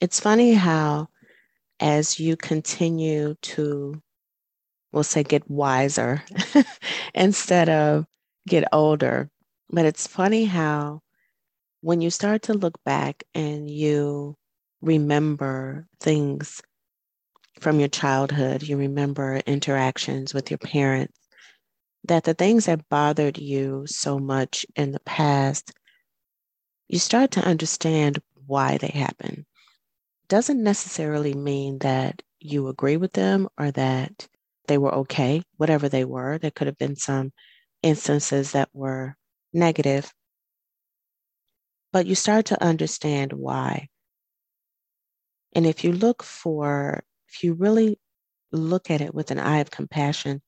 It's funny how, as you continue to, we'll say, get wiser instead of get older, but it's funny how when you start to look back and you remember things from your childhood, you remember interactions with your parents, that the things that bothered you so much in the past, you start to understand why they happen. Doesn't necessarily mean that you agree with them or that they were okay, whatever they were. There could have been some instances that were negative, but you start to understand why. And if you look for, if you really look at it with an eye of compassion,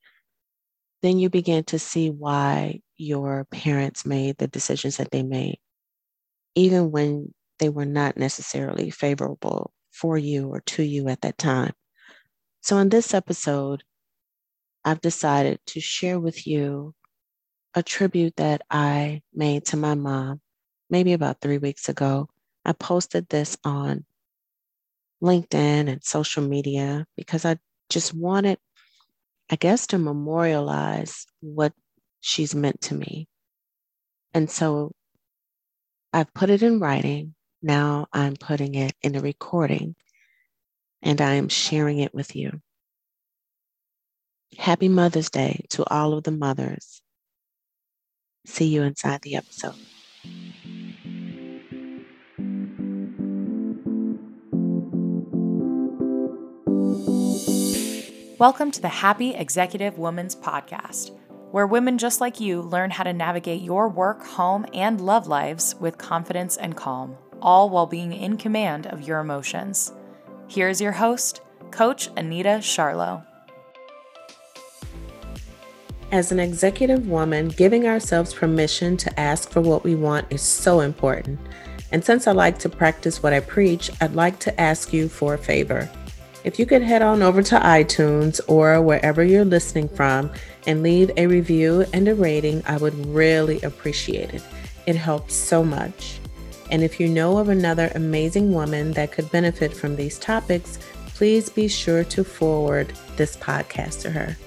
then you begin to see why your parents made the decisions that they made, even when they were not necessarily favorable for you or to you at that time. So, in this episode, I've decided to share with you a tribute that I made to my mom maybe about three weeks ago. I posted this on LinkedIn and social media because I just wanted, I guess, to memorialize what she's meant to me. And so I've put it in writing. Now I'm putting it in a recording and I am sharing it with you. Happy Mother's Day to all of the mothers. See you inside the episode. Welcome to the Happy Executive Woman's Podcast, where women just like you learn how to navigate your work, home, and love lives with confidence and calm, all while being in command of your emotions. Here's your host, Coach Anita Charlot. As an executive woman, giving ourselves permission to ask for what we want is so important. And since I like to practice what I preach, I'd like to ask you for a favor. If you could head on over to iTunes or wherever you're listening from and leave a review and a rating, I would really appreciate it. It helps so much. And if you know of another amazing woman that could benefit from these topics, please be sure to forward this podcast to her.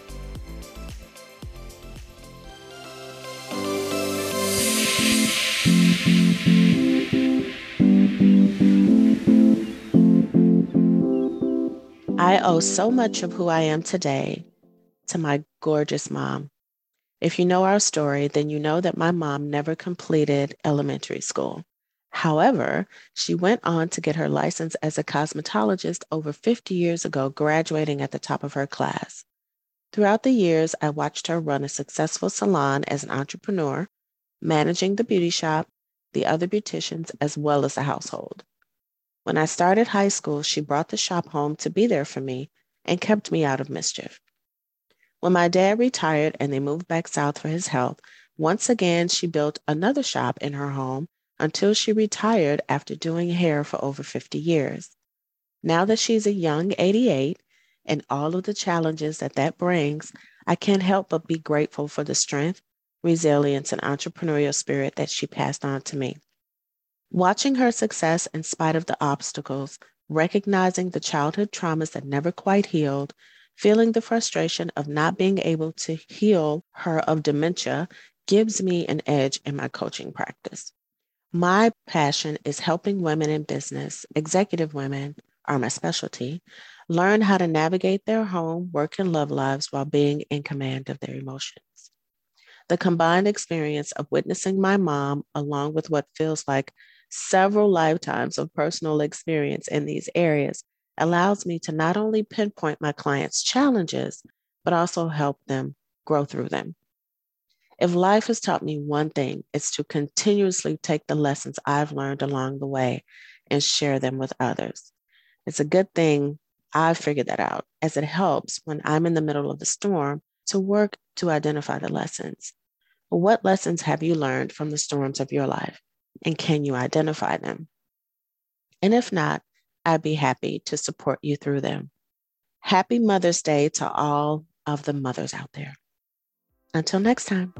I owe so much of who I am today to my gorgeous mom. If you know our story, then you know that my mom never completed elementary school. However, she went on to get her license as a cosmetologist over 50 years ago, graduating at the top of her class. Throughout the years, I watched her run a successful salon as an entrepreneur, managing the beauty shop, the other beauticians, as well as the household. When I started high school, she brought the shop home to be there for me and kept me out of mischief. When my dad retired and they moved back south for his health, once again she built another shop in her home until she retired after doing hair for over 50 years. Now that she's a young 88 and all of the challenges that that brings, I can't help but be grateful for the strength, resilience, and entrepreneurial spirit that she passed on to me. Watching her success in spite of the obstacles, recognizing the childhood traumas that never quite healed, feeling the frustration of not being able to heal her of dementia gives me an edge in my coaching practice. My passion is helping women in business, executive women are my specialty, learn how to navigate their home, work, and love lives while being in command of their emotions. The combined experience of witnessing my mom, along with what feels like several lifetimes of personal experience in these areas allows me to not only pinpoint my clients' challenges, but also help them grow through them. If life has taught me one thing, it's to continuously take the lessons I've learned along the way and share them with others. It's a good thing I figured that out as it helps when I'm in the middle of the storm to work to identify the lessons. What lessons have you learned from the storms of your life? And can you identify them? And if not, I'd be happy to support you through them. Happy Mother's Day to all of the mothers out there. Until next time.